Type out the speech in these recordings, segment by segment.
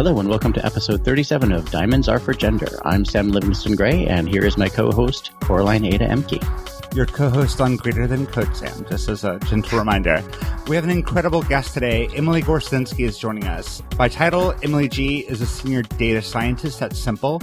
Hello and welcome to episode 37 of Diamonds Are for Gender. I'm Sam Livingston Gray, and here is my co-host, Coraline Ada Ehmke. Your co-host on Greater Than Code Sam, just as a gentle reminder. We have an incredible guest today. Emily Gorcenski is joining us. By title, Emily G is a senior data scientist at Simple,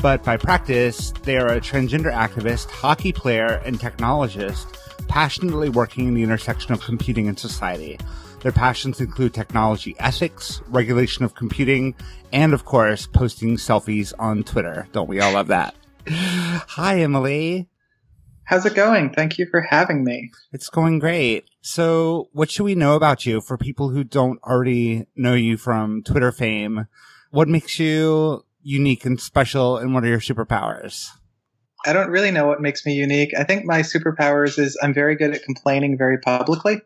but by practice, they are a transgender activist, hockey player, and technologist, passionately working in the intersection of computing and society. Their passions include technology ethics, regulation of computing, and of course, posting selfies on Twitter. Don't we all love that? Hi, Emily. How's it going? Thank you for having me. It's going great. So, what should we know about you for people who don't already know you from Twitter fame? What makes you unique and special, and what are your superpowers? I don't really know what makes me unique. I think my superpowers is I'm very good at complaining very publicly.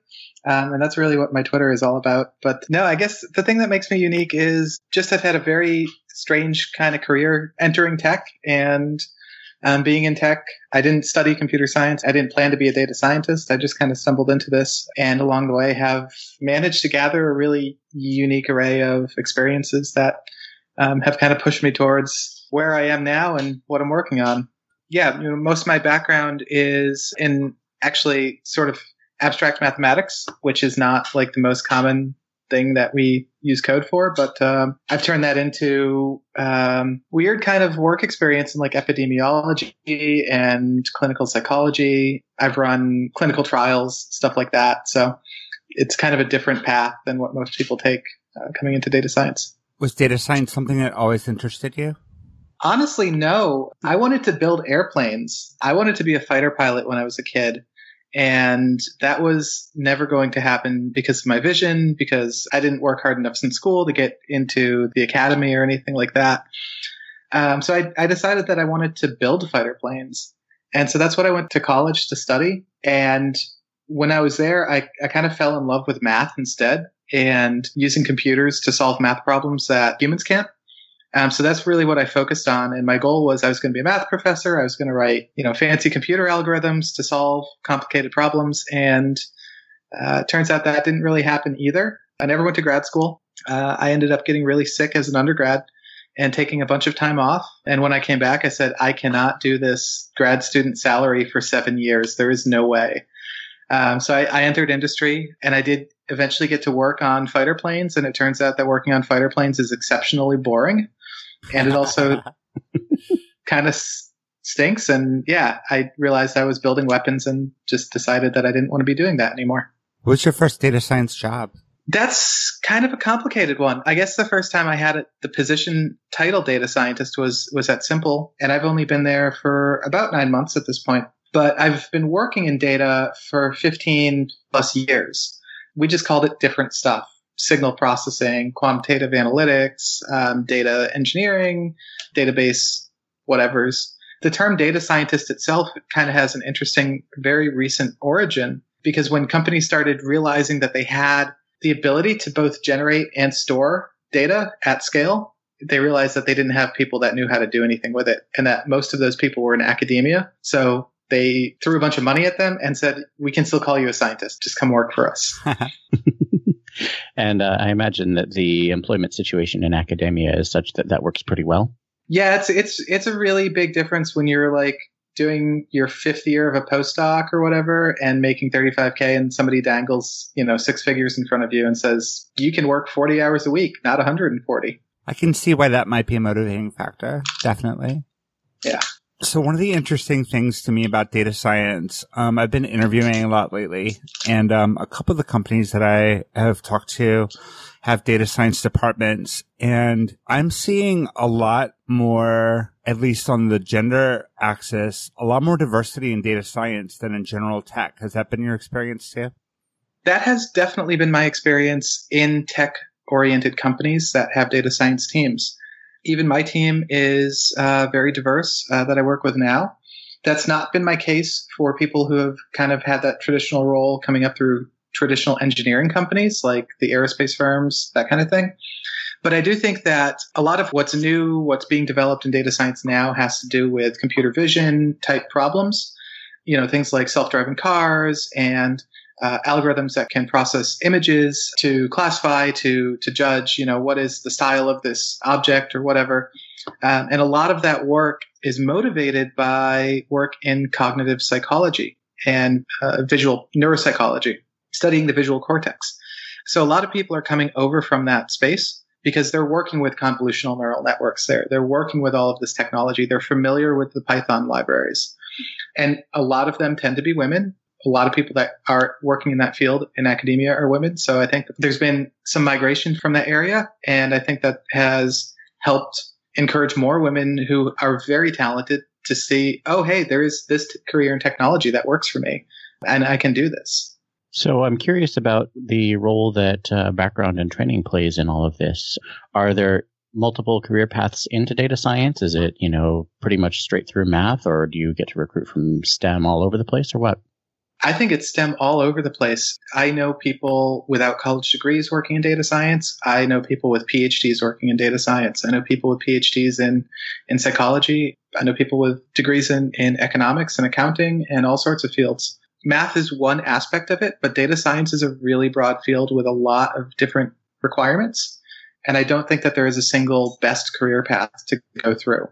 Um, and that's really what my Twitter is all about. But no, I guess the thing that makes me unique is just I've had a very strange kind of career entering tech and um, being in tech. I didn't study computer science. I didn't plan to be a data scientist. I just kind of stumbled into this and along the way have managed to gather a really unique array of experiences that um, have kind of pushed me towards where I am now and what I'm working on. Yeah, you know, most of my background is in actually sort of abstract mathematics, which is not like the most common thing that we use code for, but um, I've turned that into um, weird kind of work experience in like epidemiology and clinical psychology. I've run clinical trials, stuff like that. So it's kind of a different path than what most people take uh, coming into data science. Was data science something that always interested you? Honestly, no. I wanted to build airplanes. I wanted to be a fighter pilot when I was a kid. And that was never going to happen because of my vision, because I didn't work hard enough in school to get into the academy or anything like that. Um, so I, I decided that I wanted to build fighter planes. And so that's what I went to college to study. And when I was there, I, I kind of fell in love with math instead and using computers to solve math problems that humans can't. Um, so that's really what I focused on. And my goal was I was going to be a math professor. I was going to write, you know, fancy computer algorithms to solve complicated problems. And uh, turns out that didn't really happen either. I never went to grad school. Uh, I ended up getting really sick as an undergrad and taking a bunch of time off. And when I came back, I said, I cannot do this grad student salary for seven years. There is no way. Um, so I, I, entered industry and I did eventually get to work on fighter planes. And it turns out that working on fighter planes is exceptionally boring and it also kind of stinks. And yeah, I realized I was building weapons and just decided that I didn't want to be doing that anymore. What was your first data science job? That's kind of a complicated one. I guess the first time I had it, the position title data scientist was was at Simple, and I've only been there for about nine months at this point. But I've been working in data for 15 plus years. We just called it different stuff signal processing, quantitative analytics, um, data engineering, database, whatever's. The term data scientist itself kind of has an interesting, very recent origin because when companies started realizing that they had the ability to both generate and store data at scale, they realized that they didn't have people that knew how to do anything with it and that most of those people were in academia. So they threw a bunch of money at them and said, we can still call you a scientist. Just come work for us. and uh, I imagine that the employment situation in academia is such that that works pretty well. Yeah, it's it's it's a really big difference when you're like doing your fifth year of a postdoc or whatever and making 35k and somebody dangles you know six figures in front of you and says you can work 40 hours a week not 140 i can see why that might be a motivating factor definitely. Yeah so one of the interesting things to me about data science, um, I've been interviewing a lot lately, and um, a couple of the companies that I have talked to have data science departments, and I'm seeing a lot more, at least on the gender axis, a lot more diversity in data science than in general tech. Has that been your experience too? That has definitely been my experience in tech oriented companies that have data science teams even my team is uh, very diverse uh, that I work with now. That's not been my case for people who have kind of had that traditional role coming up through traditional engineering companies like the aerospace firms, that kind of thing. But I do think that a lot of what's new, what's being developed in data science now has to do with computer vision type problems. You know, things like self driving cars and uh, algorithms that can process images to classify, to to judge, you know, what is the style of this object or whatever. Um, and a lot of that work is motivated by work in cognitive psychology and uh, visual neuropsychology, studying the visual cortex. So a lot of people are coming over from that space because they're working with convolutional neural networks there. They're working with all of this technology. They're familiar with the Python libraries. And a lot of them tend to be women. A lot of people that are working in that field in academia are women. So I think there's been some migration from that area. And I think that has helped encourage more women who are very talented to see, oh, hey, there is this t- career in technology that works for me and I can do this. So I'm curious about the role that uh, background and training plays in all of this. Are there multiple career paths into data science? Is it, you know, pretty much straight through math or do you get to recruit from STEM all over the place or what? I think it's STEM all over the place. I know people without college degrees working in data science. I know people with PhDs working in data science. I know people with PhDs in, in psychology. I know people with degrees in, in economics and accounting and all sorts of fields math is one aspect of it, but data science is a really broad field with a lot of different requirements. And I don't think that there is a single best career path to go through.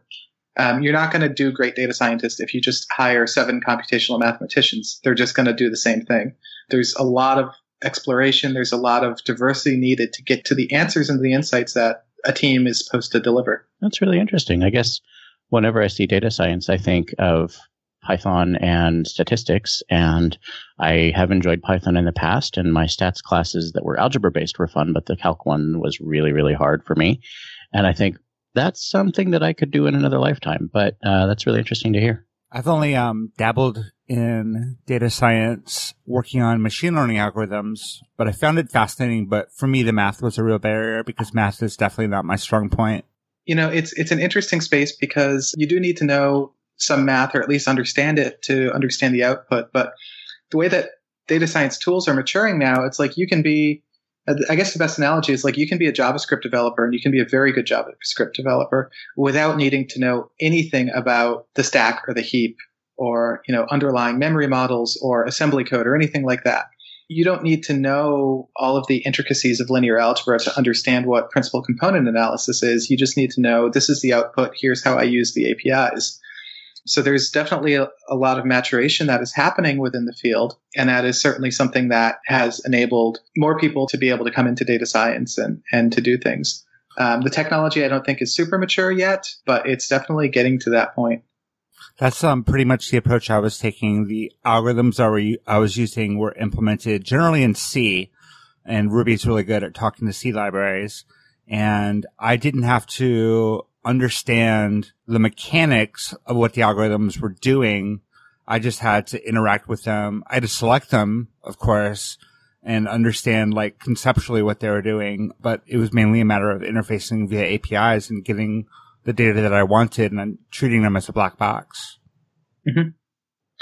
Um, you're not going to do great data scientists if you just hire seven computational mathematicians. They're just going to do the same thing. There's a lot of exploration. There's a lot of diversity needed to get to the answers and the insights that a team is supposed to deliver. That's really interesting. I guess whenever I see data science, I think of Python and statistics. And I have enjoyed Python in the past, and my stats classes that were algebra based were fun, but the calc one was really, really hard for me. And I think that's something that I could do in another lifetime, but uh, that's really interesting to hear. I've only um, dabbled in data science working on machine learning algorithms, but I found it fascinating. But for me, the math was a real barrier because math is definitely not my strong point. You know, it's it's an interesting space because you do need to know some math or at least understand it to understand the output. But the way that data science tools are maturing now, it's like you can be, Uh, I guess the best analogy is like you can be a JavaScript developer and you can be a very good JavaScript developer without needing to know anything about the stack or the heap or, you know, underlying memory models or assembly code or anything like that. You don't need to know all of the intricacies of linear algebra to understand what principal component analysis is. You just need to know this is the output. Here's how I use the APIs. So there's definitely a, a, lot of maturation that is happening within the field. And that is certainly something that has enabled more people to be able to come into data science and, and to do things. Um, the technology I don't think is super mature yet, but it's definitely getting to that point. That's um, pretty much the approach I was taking. The algorithms I, I was using were implemented generally in C, and Ruby's really good at talking to C libraries. And I didn't have to understand the mechanics of what the algorithms were doing. I just had to interact with them. I had to select them, of course, and understand like conceptually what they were doing. But it was mainly a matter of interfacing via APIs and getting the data that I wanted and treating them as a black box. Mm-hmm.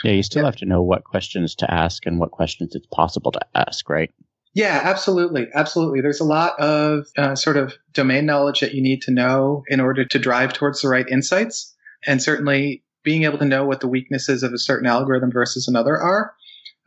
Yeah, you still yeah. have to know what questions to ask and what questions it's possible to ask, right? Yeah, absolutely. Absolutely. There's a lot of uh, sort of domain knowledge that you need to know in order to drive towards the right insights. And certainly being able to know what the weaknesses of a certain algorithm versus another are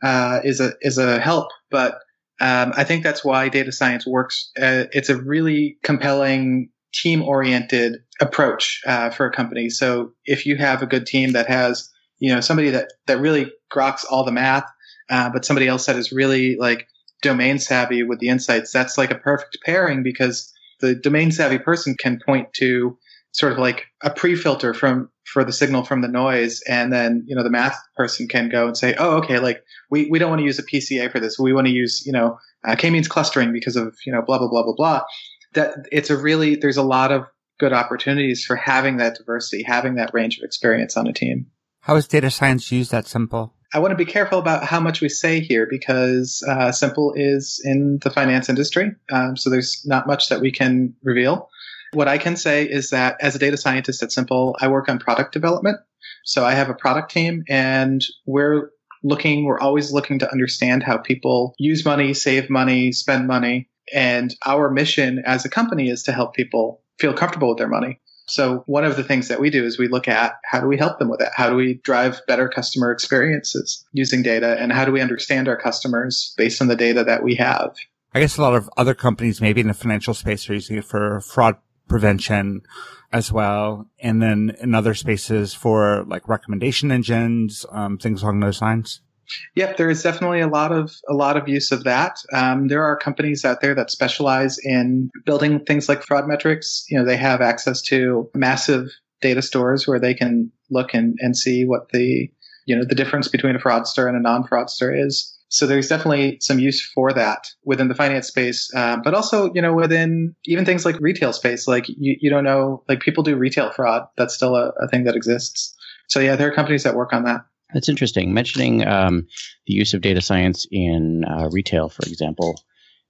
uh, is a is a help. But um, I think that's why data science works. Uh, it's a really compelling team oriented approach uh, for a company. So if you have a good team that has you know somebody that that really groks all the math, uh, but somebody else that is really like domain savvy with the insights, that's like a perfect pairing because the domain savvy person can point to sort of like a pre-filter from for the signal from the noise. And then you know the math person can go and say oh okay like we, we don't want to use a pca for this. We want to use you know uh, k-means clustering because of you know blah blah blah blah blah. That it's a really there's a lot of good opportunities for having that diversity having that range of experience on a team. How is data science used that simple I want to be careful about how much we say here because uh, Simple is in the finance industry, um, so there's not much that we can reveal. What I can say is that as a data scientist at Simple, I work on product development. So I have a product team, and we're looking, we're always looking to understand how people use money, save money, spend money. And our mission as a company is to help people feel comfortable with their money. So one of the things that we do is we look at how do we help them with it? How do we drive better customer experiences using data? And how do we understand our customers based on the data that we have? I guess a lot of other companies, maybe in the financial space, are using it for fraud prevention as well. And then in other spaces for like recommendation engines, um, things along those lines. Yep, there is definitely a lot of a lot of use of that. Um, there are companies out there that specialize in building things like fraud metrics. You know, they have access to massive data stores where they can look and, and see what the you know the difference between a fraudster and a non-fraudster is. So there's definitely some use for that within the finance space, uh, but also, you know, within even things like retail space, like you, you don't know, like people do retail fraud. That's still a, a thing that exists. So yeah, there are companies that work on that. That's interesting. Mentioning um, the use of data science in uh, retail, for example,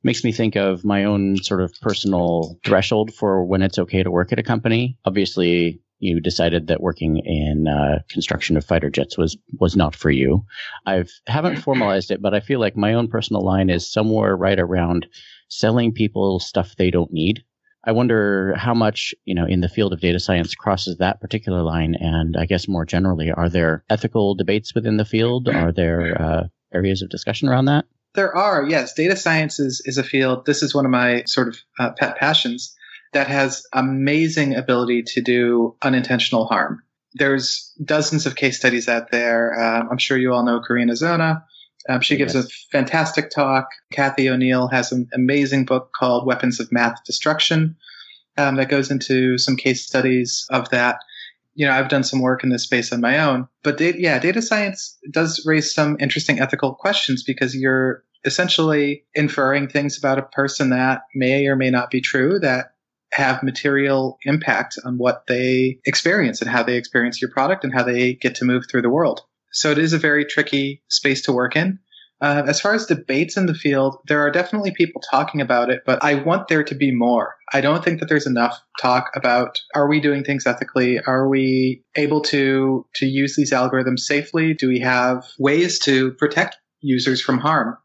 makes me think of my own sort of personal threshold for when it's okay to work at a company. Obviously, you decided that working in uh, construction of fighter jets was was not for you. I haven't formalized it, but I feel like my own personal line is somewhere right around selling people stuff they don't need. I wonder how much you know in the field of data science crosses that particular line, and I guess more generally, are there ethical debates within the field? Are there uh, areas of discussion around that? There are, yes. Data science is, is a field. This is one of my sort of uh, pet passions that has amazing ability to do unintentional harm. There's dozens of case studies out there. Uh, I'm sure you all know Carina Zona. Um, she gives yes. a fantastic talk. Cathy O'Neil has an amazing book called Weapons of Math Destruction um, that goes into some case studies of that. You know, I've done some work in this space on my own, but data, yeah, data science does raise some interesting ethical questions because you're essentially inferring things about a person that may or may not be true that have material impact on what they experience and how they experience your product and how they get to move through the world. So it is a very tricky space to work in. Uh, as far as debates in the field, there are definitely people talking about it, but I want there to be more. I don't think that there's enough talk about are we doing things ethically? Are we able to to use these algorithms safely? Do we have ways to protect users from harm?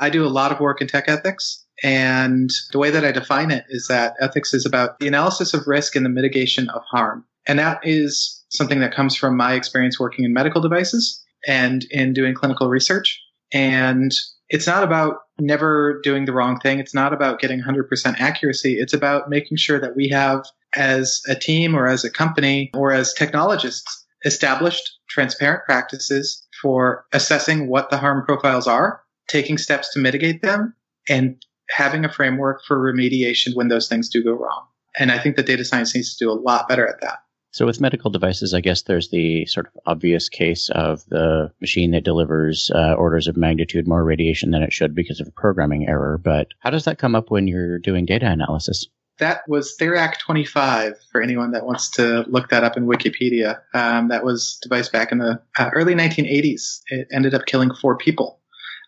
I do a lot of work in tech ethics, and the way that I define it is that ethics is about the analysis of risk and the mitigation of harm. And that is something that comes from my experience working in medical devices and in doing clinical research. And it's not about never doing the wrong thing. It's not about getting 100% accuracy. It's about making sure that we have, as a team or as a company or as technologists, established transparent practices for assessing what the harm profiles are, taking steps to mitigate them, and having a framework for remediation when those things do go wrong. And I think that data science needs to do a lot better at that. So with medical devices, I guess there's the sort of obvious case of the machine that delivers uh, orders of magnitude more radiation than it should because of a programming error. But how does that come up when you're doing data analysis? That was Therac 25 for anyone that wants to look that up in Wikipedia. Um, that was device back in the uh, early 1980s. It ended up killing four people.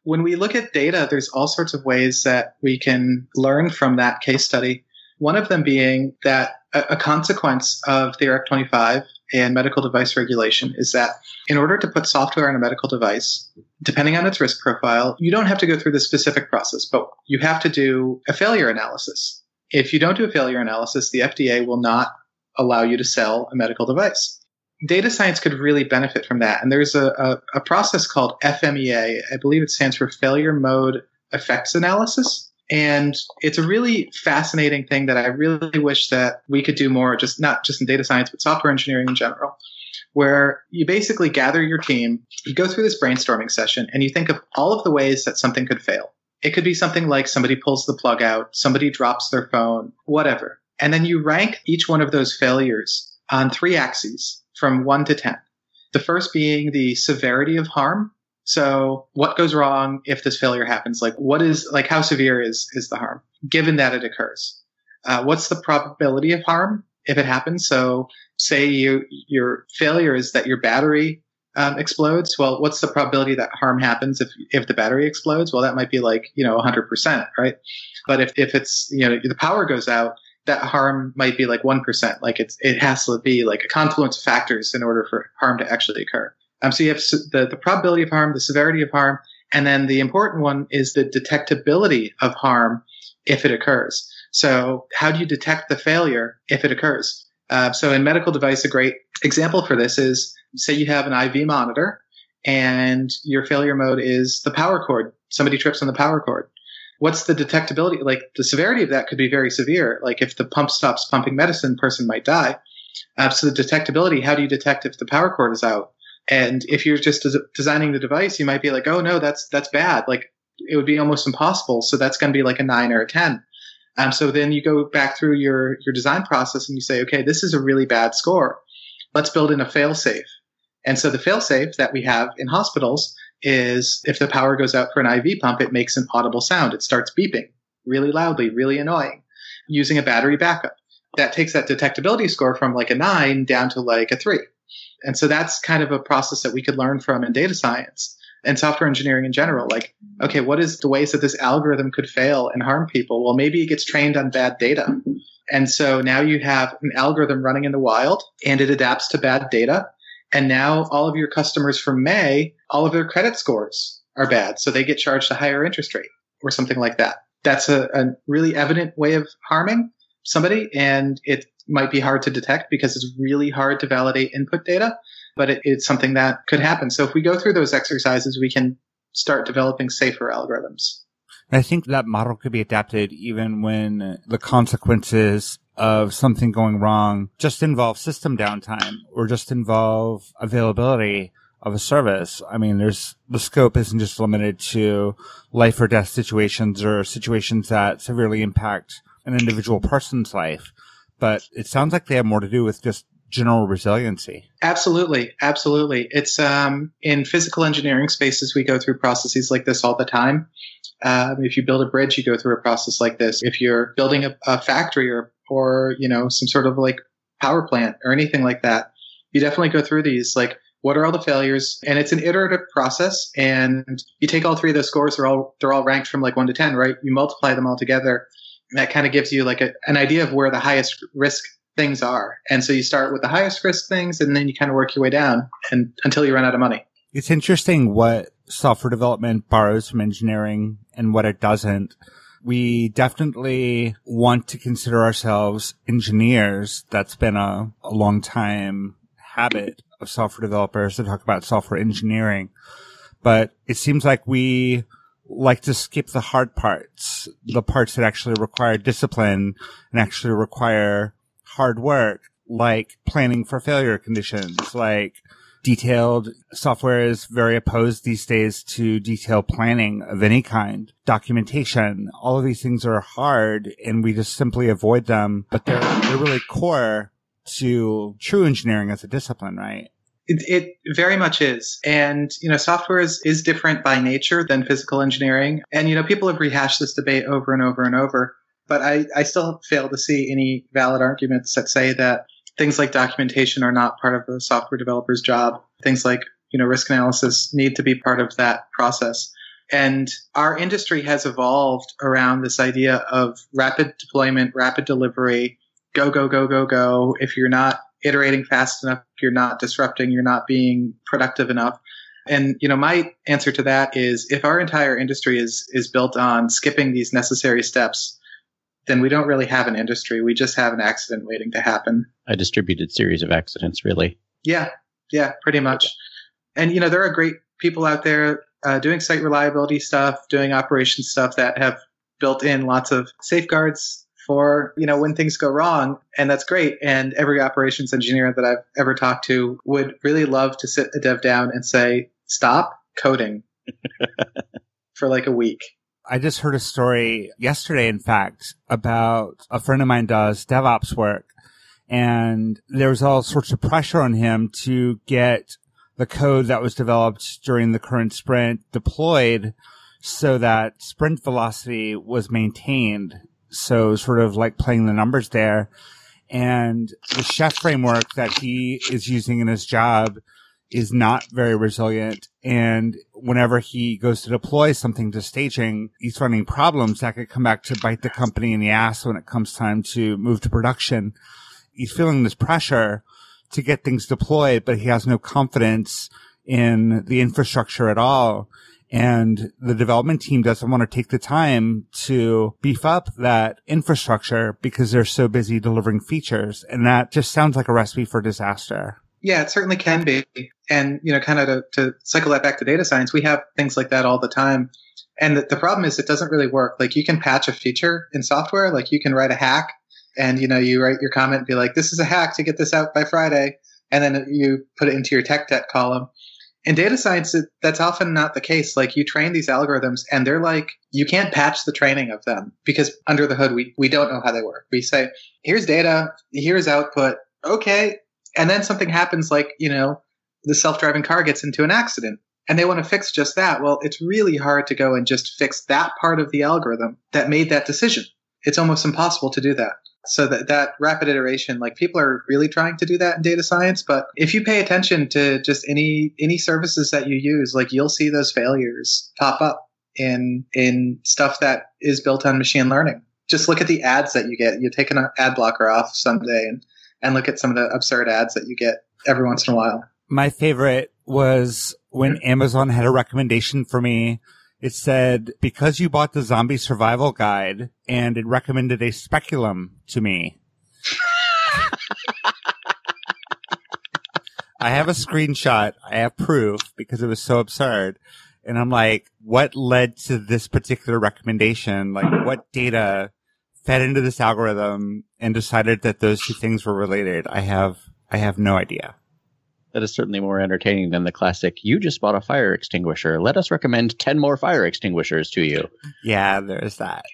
When we look at data, there's all sorts of ways that we can learn from that case study. One of them being that a, consequence of Therac 25 and medical device regulation is that in order to put software on a medical device, depending on its risk profile, you don't have to go through the specific process, but you have to do a failure analysis. If you don't do a failure analysis, the FDA will not allow you to sell a medical device. Data science could really benefit from that. And there's a, a, a process called FMEA. I believe it stands for Failure Mode Effects Analysis. And it's a really fascinating thing that I really wish that we could do more, just not just in data science, but software engineering in general, where you basically gather your team, you go through this brainstorming session, and you think of all of the ways that something could fail. It could be something like somebody pulls the plug out, somebody drops their phone, whatever. And then you rank each one of those failures on three axes from one to 10. The first being the severity of harm, so what goes wrong if this failure happens? Like what is, like how severe is, is the harm given that it occurs? Uh, what's the probability of harm if it happens? So say you, your failure is that your battery um, explodes. Well, what's the probability that harm happens if, if the battery explodes? Well, that might be like, you know, 100%, right? But if, if it's, you know, the power goes out, that harm might be like 1%. Like it's, it has to be like a confluence of factors in order for harm to actually occur. Um, so you have the, the probability of harm, the severity of harm, and then the important one is the detectability of harm if it occurs. So how do you detect the failure if it occurs? Uh, so in medical device, a great example for this is say you have an IV monitor and your failure mode is the power cord. Somebody trips on the power cord. What's the detectability? Like the severity of that could be very severe. Like if the pump stops pumping medicine, person might die. Uh, so the detectability, how do you detect if the power cord is out? And if you're just des- designing the device, you might be like, oh no, that's that's bad. Like it would be almost impossible. So that's going to be like a nine or a ten. Um, so then you go back through your your design process and you say, okay, this is a really bad score. Let's build in a failsafe. And so the failsafe that we have in hospitals is if the power goes out for an IV pump, it makes an audible sound. It starts beeping really loudly, really annoying, using a battery backup. That takes that detectability score from like a nine down to like a three. And so that's kind of a process that we could learn from in data science and software engineering in general. Like, okay, what is the ways that this algorithm could fail and harm people? Well, maybe it gets trained on bad data. And so now you have an algorithm running in the wild and it adapts to bad data. And now all of your customers from May, all of their credit scores are bad. So they get charged a higher interest rate or something like that. That's a, a really evident way of harming somebody. And it might be hard to detect because it's really hard to validate input data but it, it's something that could happen. So if we go through those exercises, we can start developing safer algorithms. I think that model could be adapted even when the consequences of something going wrong just involve system downtime or just involve availability of a service. I mean, there's the scope isn't just limited to life or death situations or situations that severely impact an individual person's life, but it sounds like they have more to do with just general resiliency. Absolutely, absolutely. It's um, in physical engineering spaces we go through processes like this all the time. Um, if you build a bridge, you go through a process like this. If you're building a, a factory or or you know some sort of like power plant or anything like that, you definitely go through these. Like, what are all the failures? And it's an iterative process. And you take all three of those scores; they're all they're all ranked from like one to ten, right? You multiply them all together. And that kind of gives you like a, an idea of where the highest risk things are. And so you start with the highest risk things and then you kind of work your way down and until you run out of money. It's interesting what software development borrows from engineering and what it doesn't. We definitely want to consider ourselves engineers. That's been a, a long time habit of software developers to talk about software engineering. But it seems like we like to skip the hard parts, the parts that actually require discipline and actually require hard work, like planning for failure conditions, like detailed software is very opposed these days to detailed planning of any kind. Documentation, all of these things are hard and we just simply avoid them, but they're, they're really core to true engineering as a discipline, right? It, it, very much is. And, you know, software is, is different by nature than physical engineering. And, you know, people have rehashed this debate over and over and over. But I, I still fail to see any valid arguments that say that things like documentation are not part of the software developer's job. Things like, you know, risk analysis need to be part of that process. And our industry has evolved around this idea of rapid deployment, rapid delivery, go, go, go, go, go. If you're not iterating fast enough, you're not disrupting, you're not being productive enough. And, you know, my answer to that is if our entire industry is, is built on skipping these necessary steps, then we don't really have an industry. We just have an accident waiting to happen. A distributed series of accidents, really. Yeah, yeah, pretty much. And you know, there are great people out there uh, doing site reliability stuff, doing operations stuff that have built in lots of safeguards for you know when things go wrong, and that's great. And every operations engineer that I've ever talked to would really love to sit a dev down and say, "Stop coding." for like a week I just heard a story yesterday, in fact, about a friend of mine does DevOps work and there was all sorts of pressure on him to get the code that was developed during the current sprint deployed so that sprint velocity was maintained. So sort of like playing the numbers there. And the chef framework that he is using in his job is not very resilient. And whenever he goes to deploy something to staging, he's running problems that could come back to bite the company in the ass when it comes time to move to production. He's feeling this pressure to get things deployed, but he has no confidence in the infrastructure at all. And the development team doesn't want to take the time to beef up that infrastructure because they're so busy delivering features. And that just sounds like a recipe for disaster. Yeah, it certainly can be. And, you know, kind of to, to cycle that back to data science, we have things like that all the time. And the, the problem is it doesn't really work. Like you can patch a feature in software, like you can write a hack and, you know, you write your comment and be like, this is a hack to get this out by Friday. And then you put it into your tech debt column. In data science, it, that's often not the case. Like you train these algorithms and they're like, you can't patch the training of them because under the hood, we, we don't know how they work. We say, here's data, here's output. Okay. And then something happens like, you know, the self-driving car gets into an accident and they want to fix just that. Well, it's really hard to go and just fix that part of the algorithm that made that decision. It's almost impossible to do that. So that, that rapid iteration, like people are really trying to do that in data science. But if you pay attention to just any, any services that you use, like you'll see those failures pop up in, in stuff that is built on machine learning. Just look at the ads that you get. You take an ad blocker off someday and, and look at some of the absurd ads that you get every once in a while. My favorite was when Amazon had a recommendation for me it said, because you bought the zombie survival guide and it recommended a speculum to me. I have a screenshot. I have proof because it was so absurd. And I'm like, what led to this particular recommendation? Like what data fed into this algorithm and decided that those two things were related? I have, I have no idea. That is certainly more entertaining than the classic, you just bought a fire extinguisher. Let us recommend 10 more fire extinguishers to you. Yeah, there's that.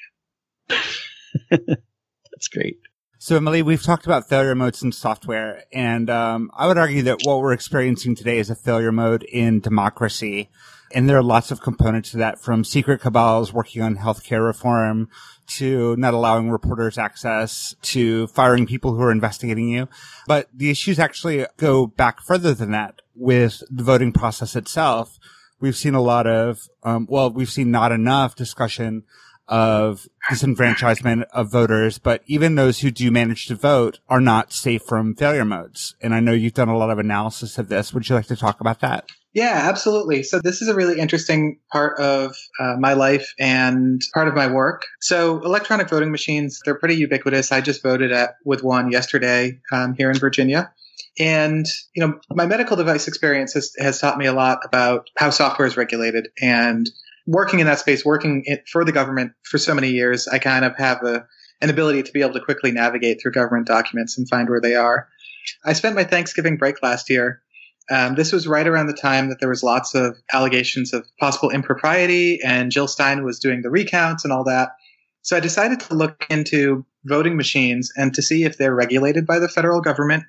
That's great. So, Emily, we've talked about failure modes in software, and um, I would argue that what we're experiencing today is a failure mode in democracy. And there are lots of components to that from secret cabals working on healthcare reform to not allowing reporters access to firing people who are investigating you. But the issues actually go back further than that with the voting process itself. We've seen a lot of, um, well, we've seen not enough discussion of disenfranchisement of voters, but even those who do manage to vote are not safe from failure modes. And I know you've done a lot of analysis of this. Would you like to talk about that? Yeah, absolutely. So this is a really interesting part of uh, my life and part of my work. So electronic voting machines, they're pretty ubiquitous. I just voted at with one yesterday um, here in Virginia. And, you know, my medical device experience has, has taught me a lot about how software is regulated and working in that space, working in, for the government for so many years, I kind of have a, an ability to be able to quickly navigate through government documents and find where they are. I spent my Thanksgiving break last year. Um, this was right around the time that there was lots of allegations of possible impropriety, and Jill Stein was doing the recounts and all that. So I decided to look into voting machines and to see if they're regulated by the federal government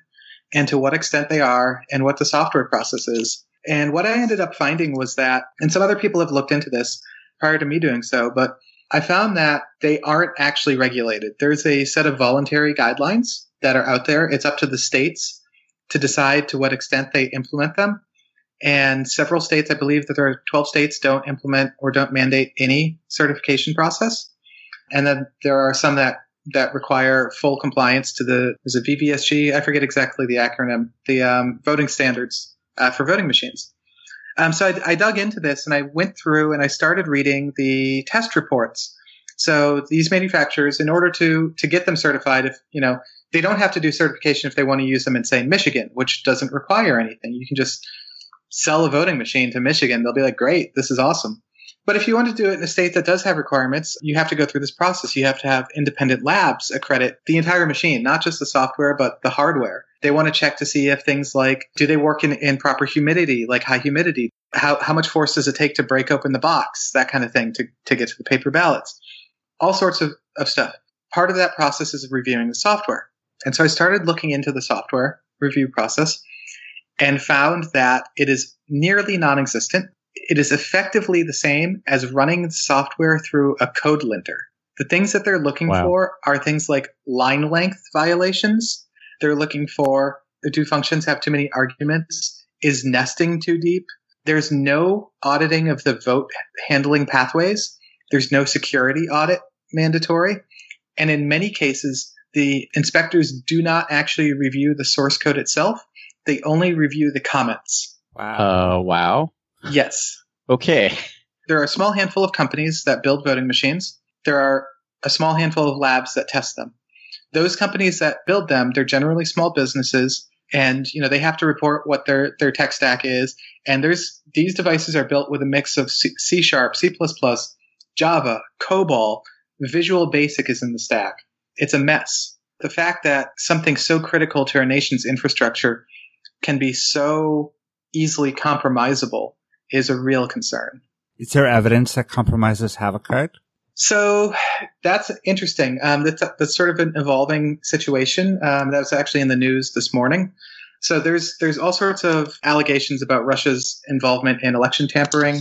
and to what extent they are and what the software process is. And what I ended up finding was that, and some other people have looked into this prior to me doing so, but I found that they aren't actually regulated. There's a set of voluntary guidelines that are out there. It's up to the states to decide to what extent they implement them. And several states, I believe that there are 12 states don't implement or don't mandate any certification process. And then there are some that, that require full compliance to the, is it VVSG? I forget exactly the acronym, the um, voting standards uh, for voting machines. Um, so I, I, dug into this and I went through and I started reading the test reports. So these manufacturers, in order to to get them certified, if you know they don't have to do certification if they want to use them in say Michigan, which doesn't require anything. You can just sell a voting machine to Michigan. They'll be like, great, this is awesome. But if you want to do it in a state that does have requirements, you have to go through this process. You have to have independent labs accredit the entire machine, not just the software, but the hardware. They want to check to see if things like, do they work in, in proper humidity, like high humidity? How, how much force does it take to break open the box? That kind of thing to, to get to the paper ballots. All sorts of, of stuff. Part of that process is reviewing the software. And so I started looking into the software review process and found that it is nearly non existent. It is effectively the same as running software through a code linter. The things that they're looking wow. for are things like line length violations, they're looking for do functions have too many arguments? Is nesting too deep? There's no auditing of the vote handling pathways. There's no security audit mandatory. And in many cases, the inspectors do not actually review the source code itself. They only review the comments. Wow. Uh, wow. Yes. Okay. There are a small handful of companies that build voting machines. There are a small handful of labs that test them. Those companies that build them, they're generally small businesses and you know they have to report what their their tech stack is and there's these devices are built with a mix of c, C sharp c++ java cobol visual basic is in the stack it's a mess the fact that something so critical to our nation's infrastructure can be so easily compromisable is a real concern. Is there evidence that compromises have occurred? So that's interesting. Um, that's, that's sort of an evolving situation. Um, that was actually in the news this morning. So there's there's all sorts of allegations about Russia's involvement in election tampering.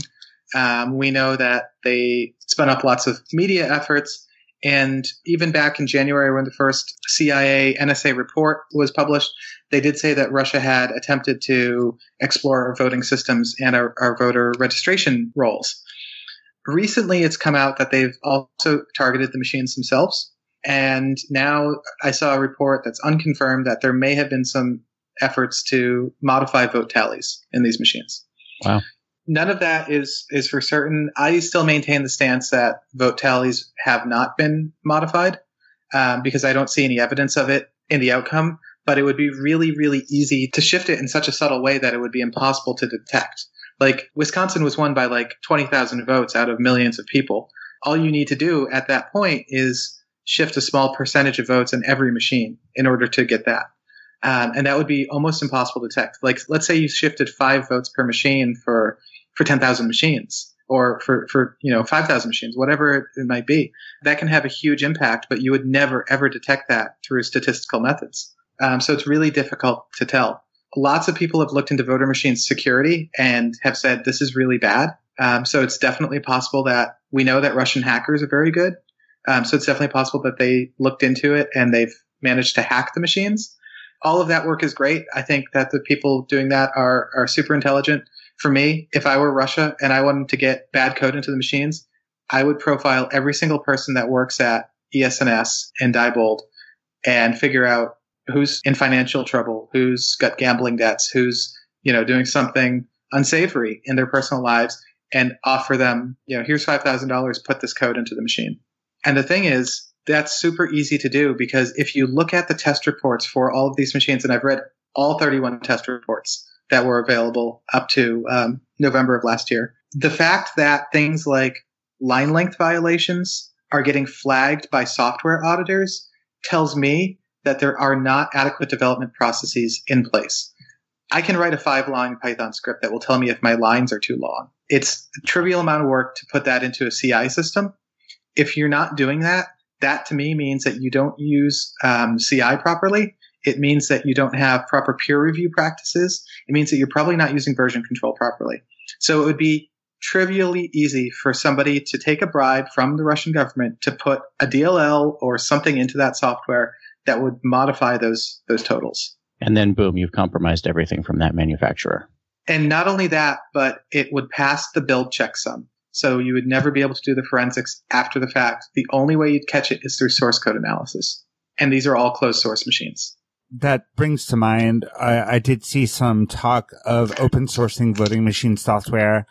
Um, we know that they spun up lots of media efforts and even back in January, when the first CIA NSA report was published, they did say that Russia had attempted to explore our voting systems and our, our voter registration rolls. Recently, it's come out that they've also targeted the machines themselves. And now I saw a report that's unconfirmed that there may have been some efforts to modify vote tallies in these machines. Wow none of that is is for certain. I still maintain the stance that vote tallies have not been modified um, because I don't see any evidence of it in the outcome. But it would be really, really easy to shift it in such a subtle way that it would be impossible to detect. Like Wisconsin was won by like twenty thousand votes out of millions of people. All you need to do at that point is shift a small percentage of votes in every machine in order to get that. Um, and that would be almost impossible to detect. Like, let's say you shifted five votes per machine for for 10,000 machines or for, for, you know, 5,000 machines, whatever it might be. That can have a huge impact, but you would never ever detect that through statistical methods. Um, so it's really difficult to tell. Lots of people have looked into voter machine security and have said this is really bad. Um, so it's definitely possible that we know that Russian hackers are very good. Um, so it's definitely possible that they looked into it and they've managed to hack the machines. All of that work is great. I think that the people doing that are, are super intelligent for me, if I were Russia and I wanted to get bad code into the machines, I would profile every single person that works at ES&S and Diebold and figure out who's in financial trouble, who's got gambling debts, who's, you know, doing something unsavory in their personal lives and offer them, you know, here's $5,000, put this code into the machine. And the thing is, that's super easy to do because if you look at the test reports for all of these machines, and I've read all 31 test reports, that were available up to um, November of last year. The fact that things like line length violations are getting flagged by software auditors tells me that there are not adequate development processes in place. I can write a five line Python script that will tell me if my lines are too long. It's a trivial amount of work to put that into a CI system. If you're not doing that, that to me means that you don't use um, CI properly it means that you don't have proper peer review practices. It means that you're probably not using version control properly. So it would be trivially easy for somebody to take a bribe from the Russian government to put a DLL or something into that software that would modify those those totals. And then boom, you've compromised everything from that manufacturer. And not only that, but it would pass the build checksum. So you would never be able to do the forensics after the fact. The only way you'd catch it is through source code analysis. And these are all closed source machines that brings to mind, I, I, did see some talk of open sourcing voting machine software.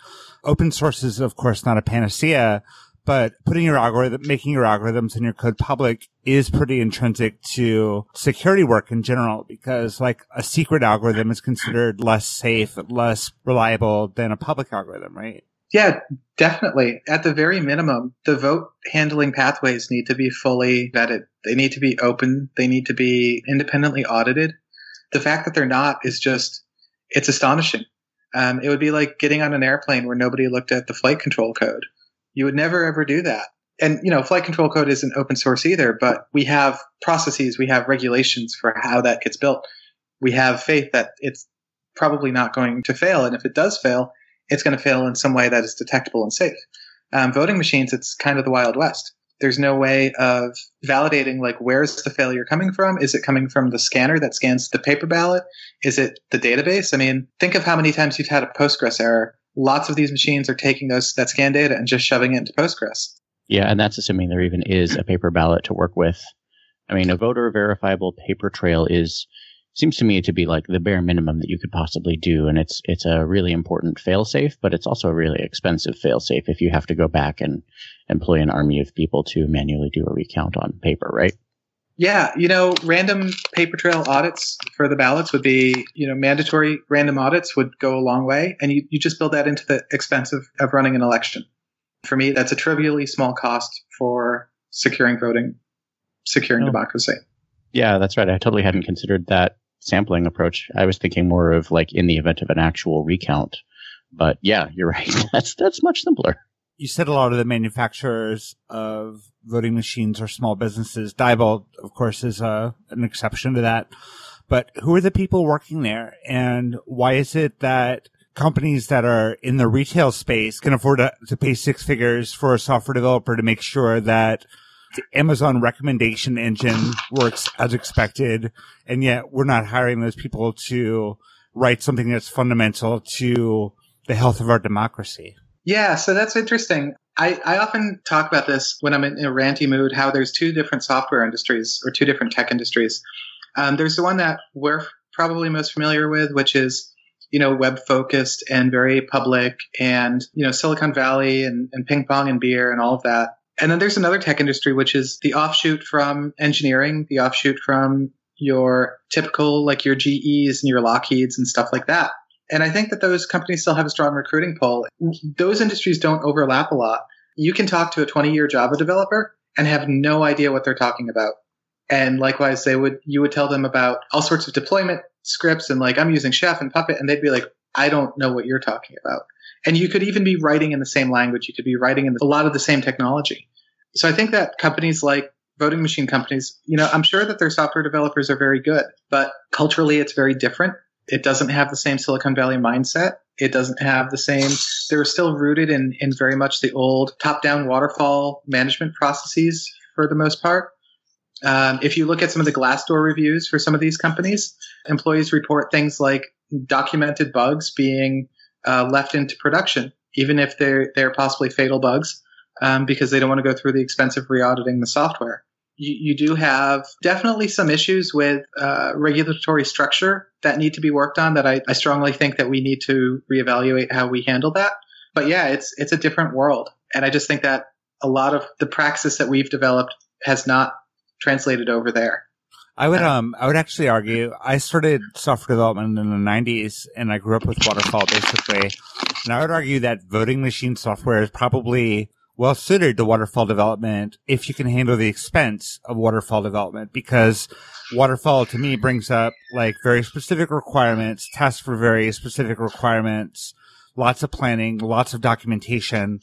Open source is, of course, not a panacea, but putting your algorithm, making your algorithms and your code public is pretty intrinsic to security work in general because like a secret algorithm is considered less safe, less reliable than a public algorithm, right? Yeah, definitely. At the very minimum, the vote handling pathways need to be fully vetted. They need to be open. They need to be independently audited. The fact that they're not is just, it's astonishing. Um, it would be like getting on an airplane where nobody looked at the flight control code. You would never ever do that. And, you know, flight control code isn't open source either, but we have processes, we have regulations for how that gets built. We have faith that it's probably not going to fail. And if it does fail, it's going to fail in some way that is detectable and safe. Um, voting machines, it's kind of the Wild West. There's no way of validating like where's the failure coming from? Is it coming from the scanner that scans the paper ballot? Is it the database? I mean, think of how many times you've had a Postgres error. Lots of these machines are taking those that scan data and just shoving it into Postgres. Yeah, and that's assuming there even is a paper ballot to work with. I mean, a voter verifiable paper trail is seems to me to be like the bare minimum that you could possibly do. And it's, it's a really important failsafe, but it's also a really expensive failsafe if you have to go back and employ an army of people to manually do a recount on paper, right? Yeah, you know, random paper trail audits for the ballots would be, you know, mandatory random audits would go a long way. And you, you just build that into the expense of, of running an election. For me, that's a trivially small cost for securing voting, securing oh. democracy. Yeah, that's right. I totally hadn't considered that sampling approach. I was thinking more of like in the event of an actual recount. But yeah, you're right. That's that's much simpler. You said a lot of the manufacturers of voting machines are small businesses. Diebold, of course, is uh, an exception to that. But who are the people working there, and why is it that companies that are in the retail space can afford to, to pay six figures for a software developer to make sure that the Amazon recommendation engine works as expected, and yet we're not hiring those people to write something that's fundamental to the health of our democracy. Yeah, so that's interesting. I, I often talk about this when I'm in a ranty mood, how there's two different software industries or two different tech industries. Um, there's the one that we're probably most familiar with, which is, you know, web focused and very public and, you know, Silicon Valley and, and ping pong and beer and all of that. And then there's another tech industry, which is the offshoot from engineering, the offshoot from your typical, like your GEs and your Lockheeds and stuff like that. And I think that those companies still have a strong recruiting pull. Those industries don't overlap a lot. You can talk to a 20 year Java developer and have no idea what they're talking about. And likewise, they would, you would tell them about all sorts of deployment scripts and like, I'm using Chef and Puppet. And they'd be like, I don't know what you're talking about. And you could even be writing in the same language. You could be writing in a lot of the same technology. So I think that companies like voting machine companies, you know, I'm sure that their software developers are very good, but culturally it's very different. It doesn't have the same Silicon Valley mindset. It doesn't have the same, they're still rooted in, in very much the old top down waterfall management processes for the most part. Um, if you look at some of the Glassdoor reviews for some of these companies, employees report things like documented bugs being uh, left into production, even if they're they're possibly fatal bugs um, because they don't want to go through the expense of re-auditing the software. You, you do have definitely some issues with uh, regulatory structure that need to be worked on. That I, I strongly think that we need to reevaluate how we handle that. But yeah, it's it's a different world, and I just think that a lot of the praxis that we've developed has not translated over there. I would um I would actually argue I started software development in the 90s and I grew up with waterfall basically. And I would argue that voting machine software is probably well suited to waterfall development if you can handle the expense of waterfall development because waterfall to me brings up like very specific requirements, tests for very specific requirements, lots of planning, lots of documentation.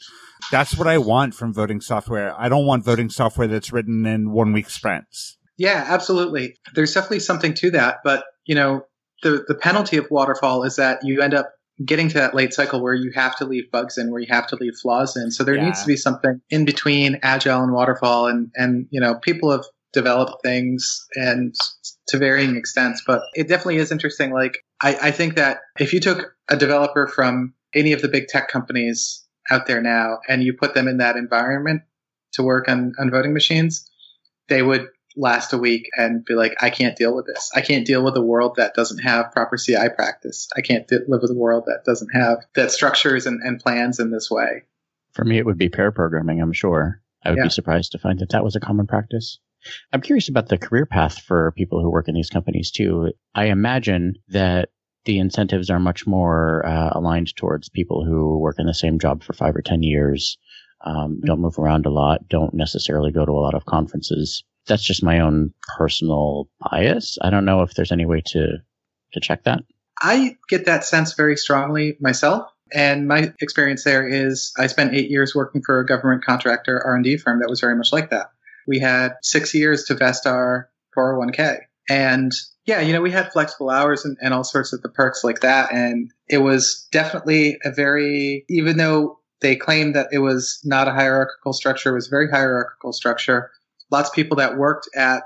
That's what I want from voting software. I don't want voting software that's written in one week sprints. Yeah, absolutely. There's definitely something to that, but you know, the the penalty of waterfall is that you end up getting to that late cycle where you have to leave bugs in, where you have to leave flaws in. So there yeah. needs to be something in between agile and waterfall. And, and, you know, people have developed things and to varying extents, but it definitely is interesting. Like, I, I think that if you took a developer from any of the big tech companies out there now and you put them in that environment to work on, on voting machines, they would last a week and be like, I can't deal with this. I can't deal with a world that doesn't have proper CI practice. I can't live with a world that doesn't have that structures and, and plans in this way. For me, it would be pair programming, I'm sure. I would yeah. be surprised to find that that was a common practice. I'm curious about the career path for people who work in these companies too. I imagine that the incentives are much more uh, aligned towards people who work in the same job for five or 10 years, um, don't move around a lot, don't necessarily go to a lot of conferences that's just my own personal bias. I don't know if there's any way to to check that. I get that sense very strongly myself. And my experience there is I spent eight years working for a government contractor R&D firm that was very much like that. We had six years to vest our 401k. And yeah, you know, we had flexible hours and, and all sorts of the perks like that. And it was definitely a very, even though they claimed that it was not a hierarchical structure, it was a very hierarchical structure lots of people that worked at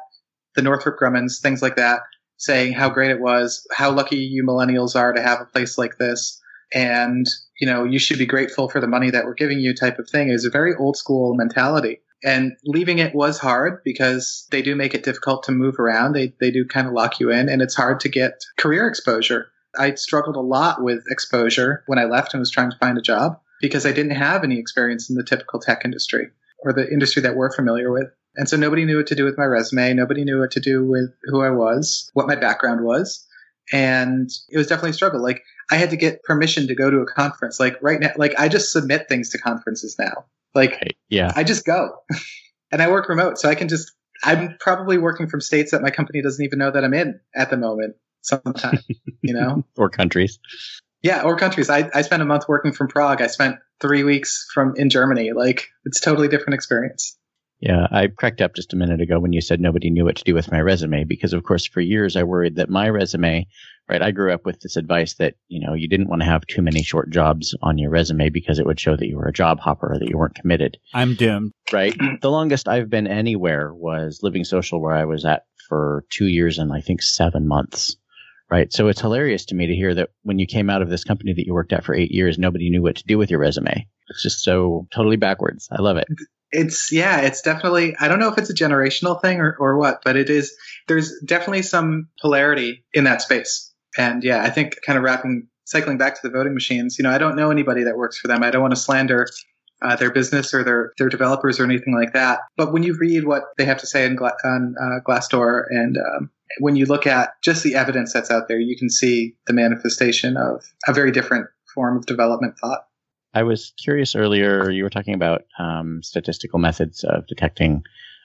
the Northrop Grummans, things like that, saying how great it was, how lucky you millennials are to have a place like this. And, you know, you should be grateful for the money that we're giving you type of thing is a very old school mentality. And leaving it was hard because they do make it difficult to move around. They, they do kind of lock you in and it's hard to get career exposure. I struggled a lot with exposure when I left and was trying to find a job because I didn't have any experience in the typical tech industry or the industry that we're familiar with. And so nobody knew what to do with my resume. Nobody knew what to do with who I was, what my background was. And it was definitely a struggle. Like I had to get permission to go to a conference. Like right now, like I just submit things to conferences now. Like, Right. Yeah. I just go and I work remote. So I can just, I'm probably working from states that my company doesn't even know that I'm in at the moment sometimes, you know? Or countries. Yeah, or countries. I, I spent a month working from Prague. I spent three weeks from in Germany. Like it's totally different experience. Yeah, I cracked up just a minute ago when you said nobody knew what to do with my resume because, of course, for years I worried that my resume, right? I grew up with this advice that, you know, you didn't want to have too many short jobs on your resume because it would show that you were a job hopper or that you weren't committed, I'm doomed. right? the longest I've been anywhere was Living Social, where I was at for two years and I think seven months. Right. So it's hilarious to me to hear that when you came out of this company that you worked at for eight years, nobody knew what to do with your resume. It's just so totally backwards. I love it. It's yeah, it's definitely I don't know if it's a generational thing or, or what, but it is there's definitely some polarity in that space. And yeah, I think kind of wrapping cycling back to the voting machines, you know, I don't know anybody that works for them. I don't want to slander uh, their business or their their developers or anything like that. But when you read what they have to say Gla- on uh, Glassdoor and um, when you look at just the evidence that's out there, you can see the manifestation of a very different form of development thought. I was curious earlier. You were talking about um, statistical methods of detecting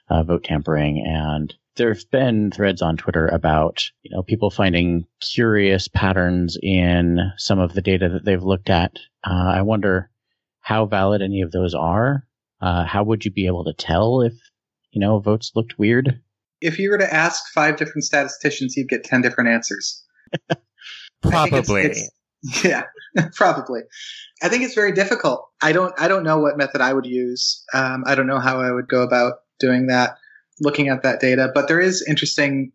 uh, vote tampering, and there have been threads on Twitter about you know people finding curious patterns in some of the data that they've looked at. Uh, I wonder how valid any of those are. Uh, how would you be able to tell if you know votes looked weird? If you were to ask five different statisticians, you'd get ten different answers. I think it's- Probably. it's- yeah, probably. I think it's very difficult. I don't. I don't know what method I would use. Um, I don't know how I would go about doing that, looking at that data. But there is interesting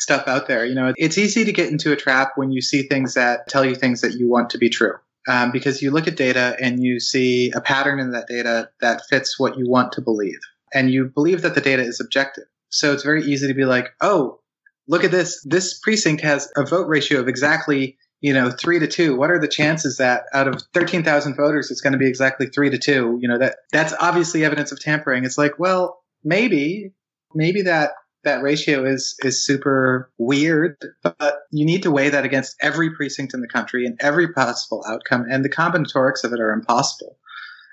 stuff out there. You know, it's easy to get into a trap when you see things that tell you things that you want to be true. Um, because you look at data and you see a pattern in that data that fits what you want to believe, and you believe that the data is objective. So it's very easy to be like, oh, look at this. This precinct has a vote ratio of exactly you know, three to two. What are the chances that out of 13,000 voters, it's going to be exactly three to two? You know, that that's obviously evidence of tampering. It's like, well, maybe, maybe that that ratio is is super weird, but you need to weigh that against every precinct in the country and every possible outcome, and the combinatorics of it are impossible.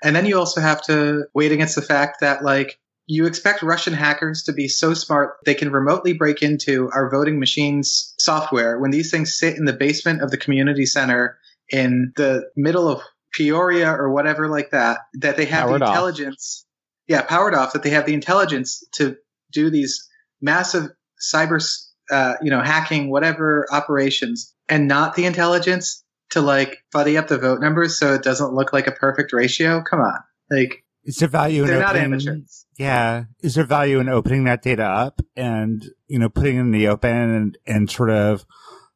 And then you also have to weigh it against the fact that like you expect Russian hackers to be so smart they can remotely break into our voting machines software when these things sit in the basement of the community center in the middle of Peoria or whatever like that, that they have Powered the off. intelligence, yeah, powered off, that they have the intelligence to do these massive cyber, uh, you know, hacking, whatever operations and not the intelligence to like buddy up the vote numbers so it doesn't look like a perfect ratio. Come on. Like Is there value in they're not opening? amateurs. Yeah. Is there value in opening that data up and, you know, putting it in the open and, and sort of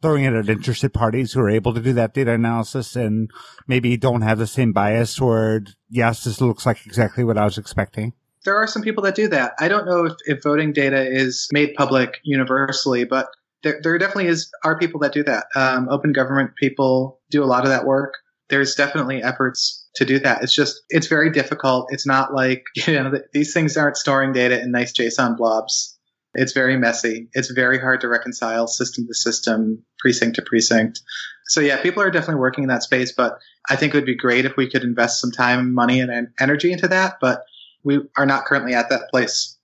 throwing it at interested parties who are able to do that data analysis and maybe don't have the same bias toward, yes, this looks like exactly what I was expecting? there are some people that do that. I don't know if, if voting data is made public universally, but there, there definitely is are people that do that. Um, open government people do a lot of that work. There's definitely efforts to do that. It's just it's very difficult. It's not like you know these things aren't storing data in nice JSON blobs. It's very messy. It's very hard to reconcile system to system, precinct to precinct. So yeah, people are definitely working in that space, but I think it would be great if we could invest some time, money, and energy into that. But we are not currently at that place.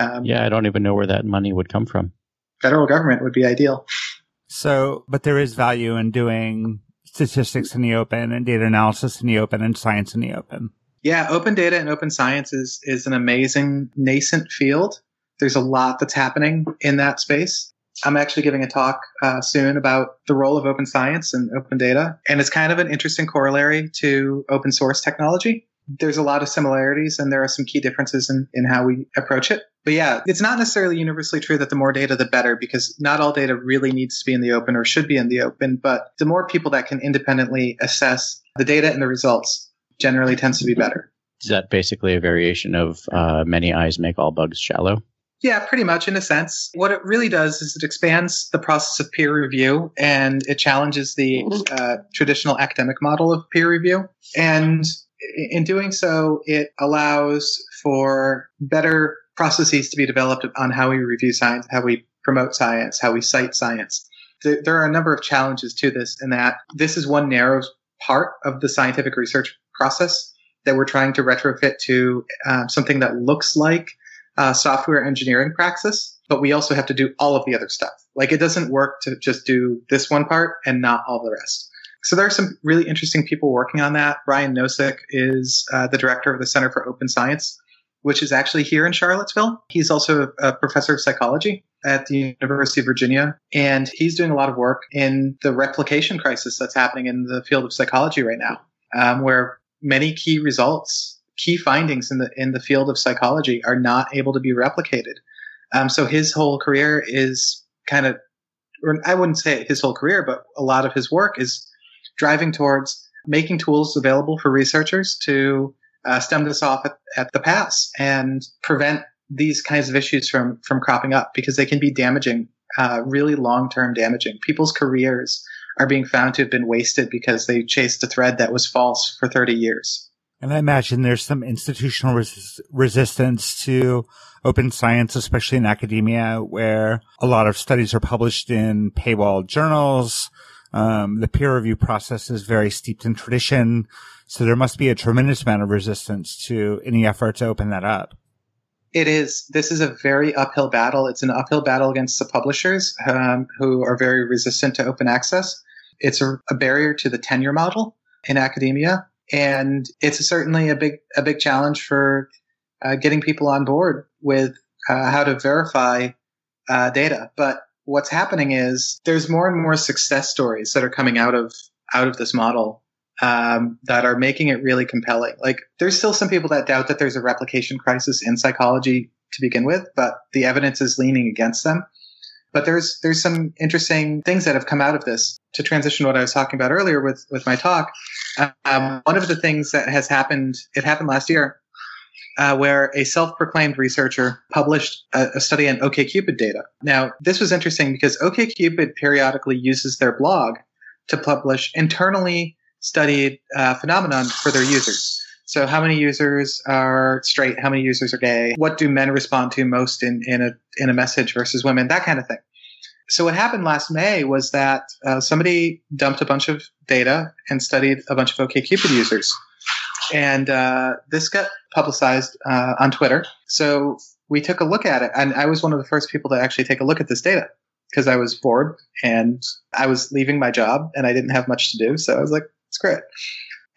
Um, Yeah, I don't even know where that money would come from. Federal government would be ideal. So, but there is value in doing statistics in the open and data analysis in the open and science in the open. Yeah, open data and open science is, is an amazing nascent field. There's a lot that's happening in that space. I'm actually giving a talk uh, soon about the role of open science and open data. And it's kind of an interesting corollary to open source technology. There's a lot of similarities and there are some key differences in, in how we approach it. But yeah, it's not necessarily universally true that the more data, the better, because not all data really needs to be in the open or should be in the open. But the more people that can independently assess the data and the results generally tends to be better. Is that basically a variation of uh, many eyes make all bugs shallow? Yeah, pretty much in a sense. What it really does is it expands the process of peer review and it challenges the uh, traditional academic model of peer review. And in doing so, it allows for better processes to be developed on how we review science, how we promote science, how we cite science. There are a number of challenges to this in that this is one narrow part of the scientific research process that we're trying to retrofit to um, something that looks like uh, software engineering praxis, but we also have to do all of the other stuff. Like it doesn't work to just do this one part and not all the rest. So there are some really interesting people working on that. Brian Nosek is uh, the director of the Center for Open Science, which is actually here in Charlottesville. He's also a professor of psychology at the University of Virginia, and he's doing a lot of work in the replication crisis that's happening in the field of psychology right now, um, where many key results, key findings in the in the field of psychology are not able to be replicated. Um, so his whole career is kind of, or I wouldn't say his whole career, but a lot of his work is driving towards making tools available for researchers to uh, stem this off at, at the pass and prevent these kinds of issues from from cropping up because they can be damaging, uh, really long term damaging. People's careers are being found to have been wasted because they chased a thread that was false for 30 years. And I imagine there's some institutional res- resistance to open science, especially in academia, where a lot of studies are published in paywall journals. Um, the peer review process is very steeped in tradition. So there must be a tremendous amount of resistance to any effort to open that up. It is. This is a very uphill battle. It's an uphill battle against the publishers um, who are very resistant to open access. It's a, a barrier to the tenure model in academia, and it's certainly a big a big challenge for uh, getting people on board with uh, how to verify uh, data. But what's happening is there's more and more success stories that are coming out of out of this model um, that are making it really compelling. Like, there's still some people that doubt that there's a replication crisis in psychology to begin with, but the evidence is leaning against them. But there's there's some interesting things that have come out of this. To transition what I was talking about earlier with with my talk, um, one of the things that has happened, it happened last year, uh, where a self-proclaimed researcher published a, a, study on OKCupid data. Now, this was interesting because OKCupid periodically uses their blog to publish internally studied uh, phenomenon for their users. So, how many users are straight? How many users are gay? What do men respond to most in, in a in a message versus women? That kind of thing. So, what happened last May was that uh, somebody dumped a bunch of data and studied a bunch of OKCupid users, and uh, this got publicized uh, on Twitter. So we took a look at it, and I was one of the first people to actually take a look at this data because I was bored and I was leaving my job and I didn't have much to do. So I was like, it's great.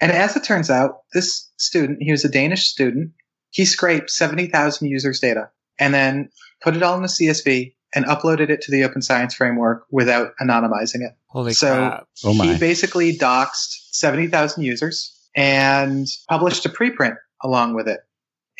And as it turns out, this student, he was a Danish student, he scraped 70,000 users' data and then put it all in a CSV and uploaded it to the Open Science Framework without anonymizing it. Holy so crap. Oh my. he basically doxed 70,000 users and published a preprint along with it.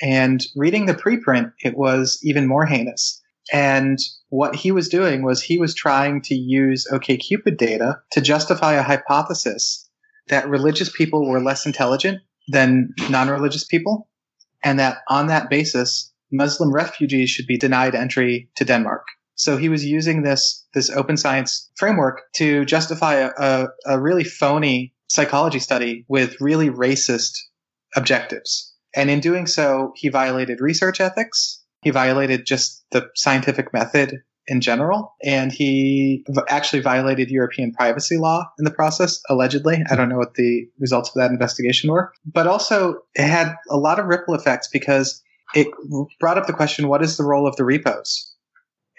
And reading the preprint, it was even more heinous. And what he was doing was he was trying to use OKCupid data to justify a hypothesis that religious people were less intelligent than non-religious people, and that on that basis, Muslim refugees should be denied entry to Denmark. So he was using this this open science framework to justify a, a, a really phony psychology study with really racist objectives. And in doing so, he violated research ethics. He violated just the scientific method in general. And he actually violated European privacy law in the process, allegedly. I don't know what the results of that investigation were. But also, it had a lot of ripple effects because it brought up the question what is the role of the repos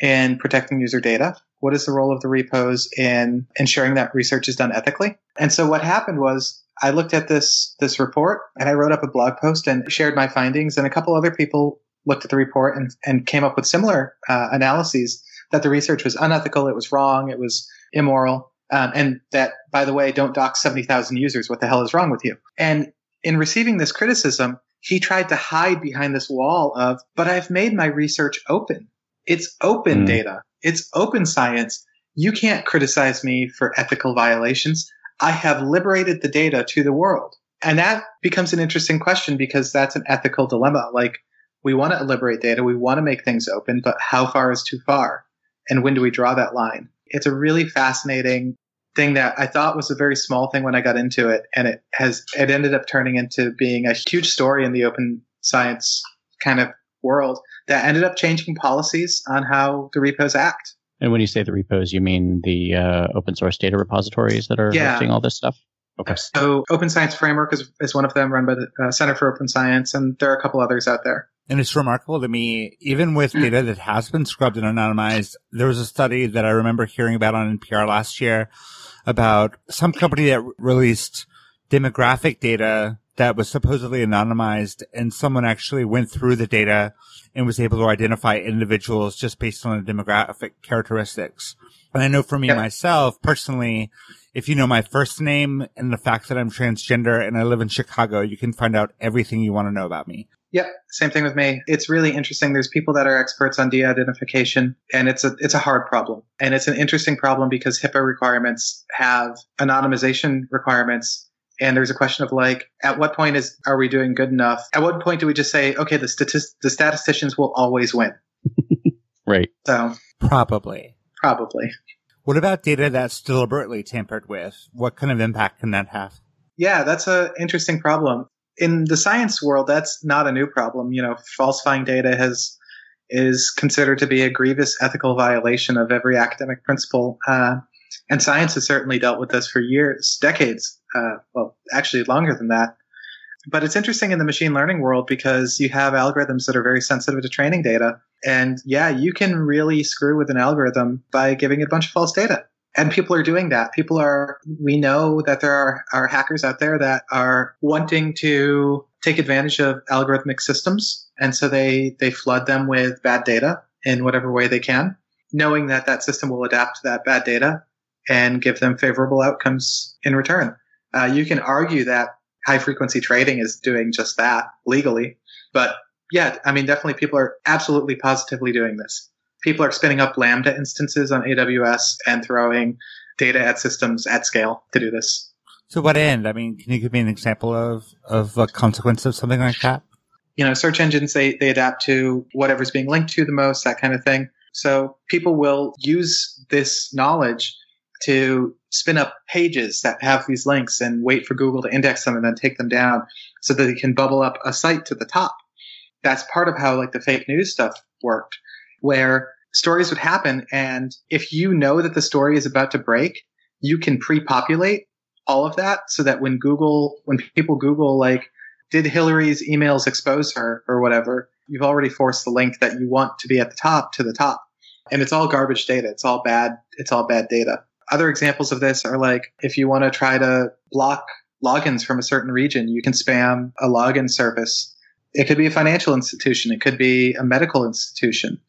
in protecting user data? What is the role of the repos in ensuring that research is done ethically? And so what happened was I looked at this this report and I wrote up a blog post and shared my findings and a couple other people looked at the report and, and came up with similar uh, analyses that the research was unethical, it was wrong, it was immoral, um, and that, by the way, don't dox 70,000 users. What the hell is wrong with you? And in receiving this criticism, he tried to hide behind this wall of, but I've made my research open. It's open mm. data. It's open science. You can't criticize me for ethical violations. I have liberated the data to the world. And that becomes an interesting question because that's an ethical dilemma. Like, we want to liberate data, we want to make things open, but how far is too far? And when do we draw that line? It's a really fascinating thing that I thought was a very small thing when I got into it. And it has, it ended up turning into being a huge story in the open science kind of world that ended up changing policies on how the repos act. And when you say the repos, you mean the uh, open source data repositories that are yeah. hosting all this stuff? Okay. So Open Science Framework is, is one of them run by the uh, Center for Open Science, and there are a couple others out there. And it's remarkable to me, even with mm. data that has been scrubbed and anonymized, there was a study that I remember hearing about on NPR last year about some company that released demographic data that was supposedly anonymized and someone actually went through the data and was able to identify individuals just based on the demographic characteristics. And I know for me myself personally, if you know my first name and the fact that I'm transgender and I live in Chicago, you can find out everything you want to know about me. Yep, same thing with me. It's really interesting. There's people that are experts on de-identification, and it's a it's a hard problem, and it's an interesting problem because HIPAA requirements have anonymization requirements, and there's a question of like, at what point is are we doing good enough? At what point do we just say, okay, the statist- the statisticians will always win? right. So probably, probably. What about data that's deliberately tampered with? What kind of impact can that have? Yeah, that's an interesting problem in the science world, that's not a new problem. You know, falsifying data has is considered to be a grievous ethical violation of every academic principle. Uh, and science has certainly dealt with this for years, decades. Uh, well, actually longer than that. But it's interesting in the machine learning world because you have algorithms that are very sensitive to training data. And yeah, you can really screw with an algorithm by giving it a bunch of false data and people are doing that. People are, we know that there are, are hackers out there that are wanting to take advantage of algorithmic systems. And so they, they flood them with bad data in whatever way they can, knowing that that system will adapt to that bad data and give them favorable outcomes in return. Uh, you can argue that high frequency trading is doing just that legally, but yeah, I mean, definitely people are absolutely positively doing this people are spinning up Lambda instances on AWS and throwing data at systems at scale to do this. So what end? I mean, can you give me an example of, of a consequence of something like that? You know, search engines, they, they adapt to whatever's being linked to the most, that kind of thing. So people will use this knowledge to spin up pages that have these links and wait for Google to index them and then take them down so that they can bubble up a site to the top. That's part of how like the fake news stuff worked where stories would happen. And if you know that the story is about to break, you can pre-populate all of that so that when Google, when people Google like, did Hillary's emails expose her or whatever, you've already forced the link that you want to be at the top to the top. And it's all garbage data. It's all bad. It's all bad data. Other examples of this are like if you want to try to block logins from a certain region, you can spam a login service. It could be a financial institution. It could be a medical institution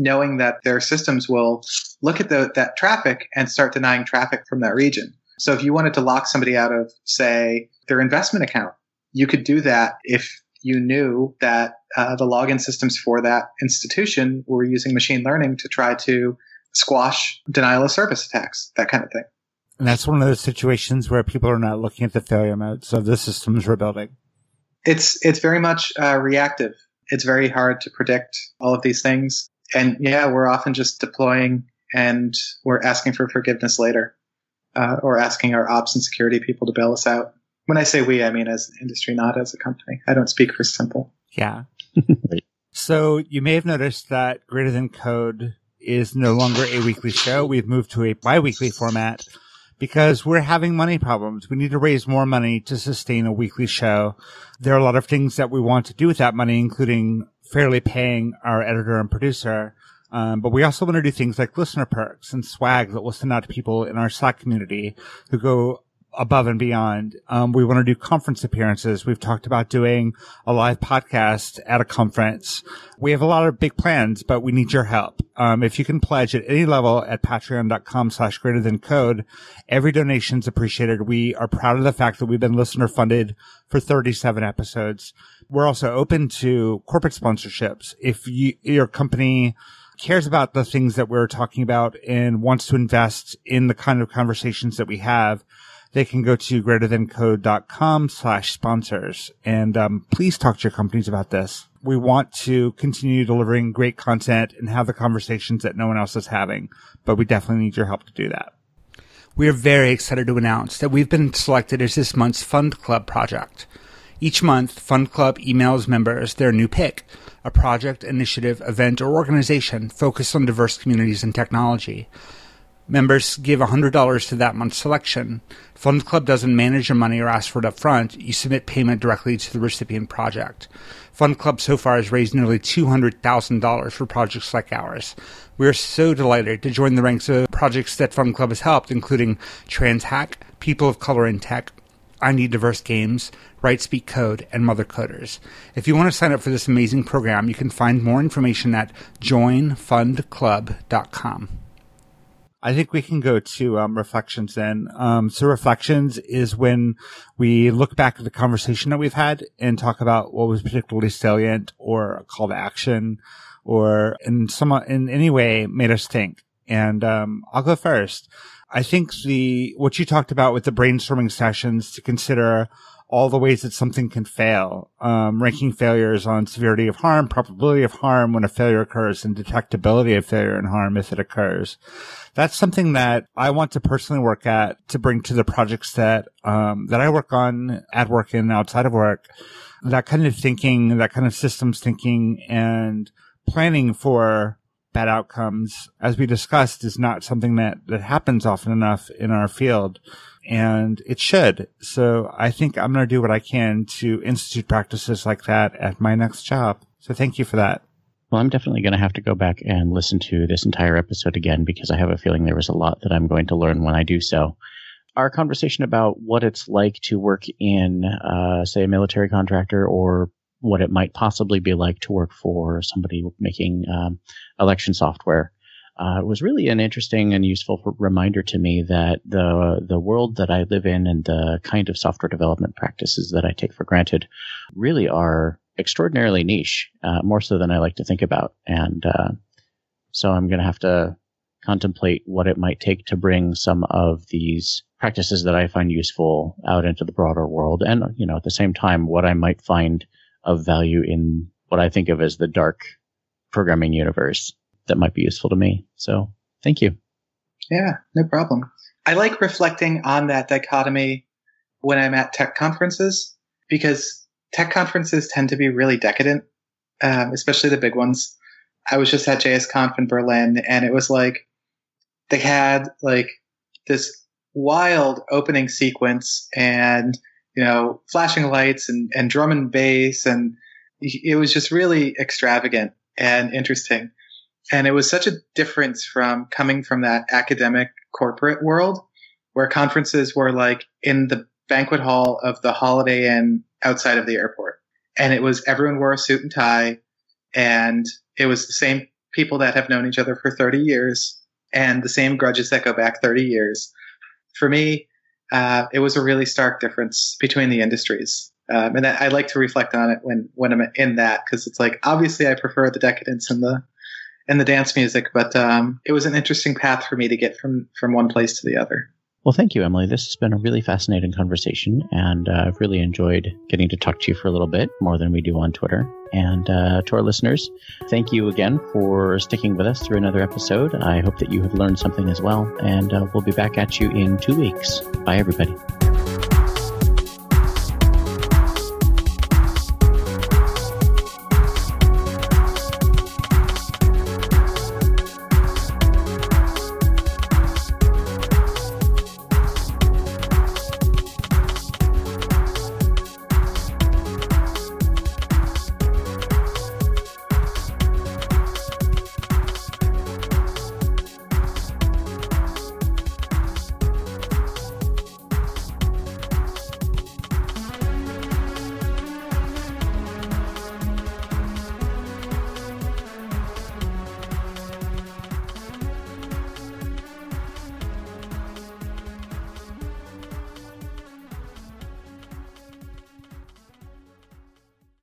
knowing that their systems will look at the, that traffic and start denying traffic from that region. So if you wanted to lock somebody out of, say, their investment account, you could do that if you knew that uh, the login systems for that institution were using machine learning to try to squash denial of service attacks, that kind of thing. And that's one of those situations where people are not looking at the failure modes of the systems we're building. It's it's very much uh, reactive. It's very hard to predict all of these things and yeah, we're often just deploying and we're asking for forgiveness later, uh, or asking our ops and security people to bail us out. When I say we, I mean as an industry, not as a company. I don't speak for Simple. Yeah. so you may have noticed that Greater Than Code is no longer a weekly show. We've moved to a bi-weekly format because we're having money problems. We need to raise more money to sustain a weekly show. There are a lot of things that we want to do with that money, including fairly paying our editor and producer. Um, but we also want to do things like listener perks and swag that we'll send out to people in our Slack community who go above and beyond. Um, we want to do conference appearances. We've talked about doing a live podcast at a conference. We have a lot of big plans, but we need your help. Um, if you can pledge at any level at patreon.com slash greater than code, every donation is appreciated. We are proud of the fact that we've been listener funded for 37 episodes. We're also open to corporate sponsorships. If you, your company cares about the things that we're talking about and wants to invest in the kind of conversations that we have, they can go to greaterthancode.com slash sponsors. And um, please talk to your companies about this. We want to continue delivering great content and have the conversations that no one else is having, but we definitely need your help to do that. We are very excited to announce that we've been selected as this month's Fund Club project. Each month, Fund Club emails members their new pick, a project, initiative, event, or organization focused on diverse communities and technology. Members give $100 to that month's selection. Fund Club doesn't manage your money or ask for it up front. You submit payment directly to the recipient project. Fund Club so far has raised nearly $200,000 for projects like ours. We are so delighted to join the ranks of projects that Fund Club has helped, including TransHack, People of Color in Tech, I Need Diverse Games, Write Speak Code, and Mother Coders. If you want to sign up for this amazing program, you can find more information at joinfundclub.com. I think we can go to um, reflections then. Um, so reflections is when we look back at the conversation that we've had and talk about what was particularly salient or a call to action or in some in any way made us think. And um, I'll go first. I think the what you talked about with the brainstorming sessions to consider all the ways that something can fail, um, ranking failures on severity of harm, probability of harm when a failure occurs, and detectability of failure and harm if it occurs. That's something that I want to personally work at to bring to the projects that um, that I work on at work and outside of work. That kind of thinking, that kind of systems thinking, and planning for bad outcomes, as we discussed, is not something that, that happens often enough in our field. And it should. So I think I'm going to do what I can to institute practices like that at my next job. So thank you for that. Well, I'm definitely going to have to go back and listen to this entire episode again because I have a feeling there was a lot that I'm going to learn when I do so. Our conversation about what it's like to work in, uh, say, a military contractor or what it might possibly be like to work for somebody making um, election software. Uh, was really an interesting and useful reminder to me that the the world that I live in and the kind of software development practices that I take for granted really are extraordinarily niche, uh, more so than I like to think about. And uh, so I'm going to have to contemplate what it might take to bring some of these practices that I find useful out into the broader world, and you know, at the same time, what I might find of value in what I think of as the dark programming universe that might be useful to me. So thank you. Yeah, no problem. I like reflecting on that dichotomy when I'm at tech conferences because tech conferences tend to be really decadent, um, especially the big ones. I was just at JSConf in Berlin and it was like they had like this wild opening sequence and you know, flashing lights and, and drum and bass. And it was just really extravagant and interesting. And it was such a difference from coming from that academic corporate world where conferences were like in the banquet hall of the Holiday Inn outside of the airport. And it was everyone wore a suit and tie. And it was the same people that have known each other for 30 years and the same grudges that go back 30 years. For me, uh, it was a really stark difference between the industries. Um, and I like to reflect on it when, when I'm in that because it's like obviously I prefer the decadence and the and the dance music, but um, it was an interesting path for me to get from from one place to the other. Well, thank you, Emily. This has been a really fascinating conversation, and uh, I've really enjoyed getting to talk to you for a little bit more than we do on Twitter. And uh, to our listeners, thank you again for sticking with us through another episode. I hope that you have learned something as well, and uh, we'll be back at you in two weeks. Bye, everybody.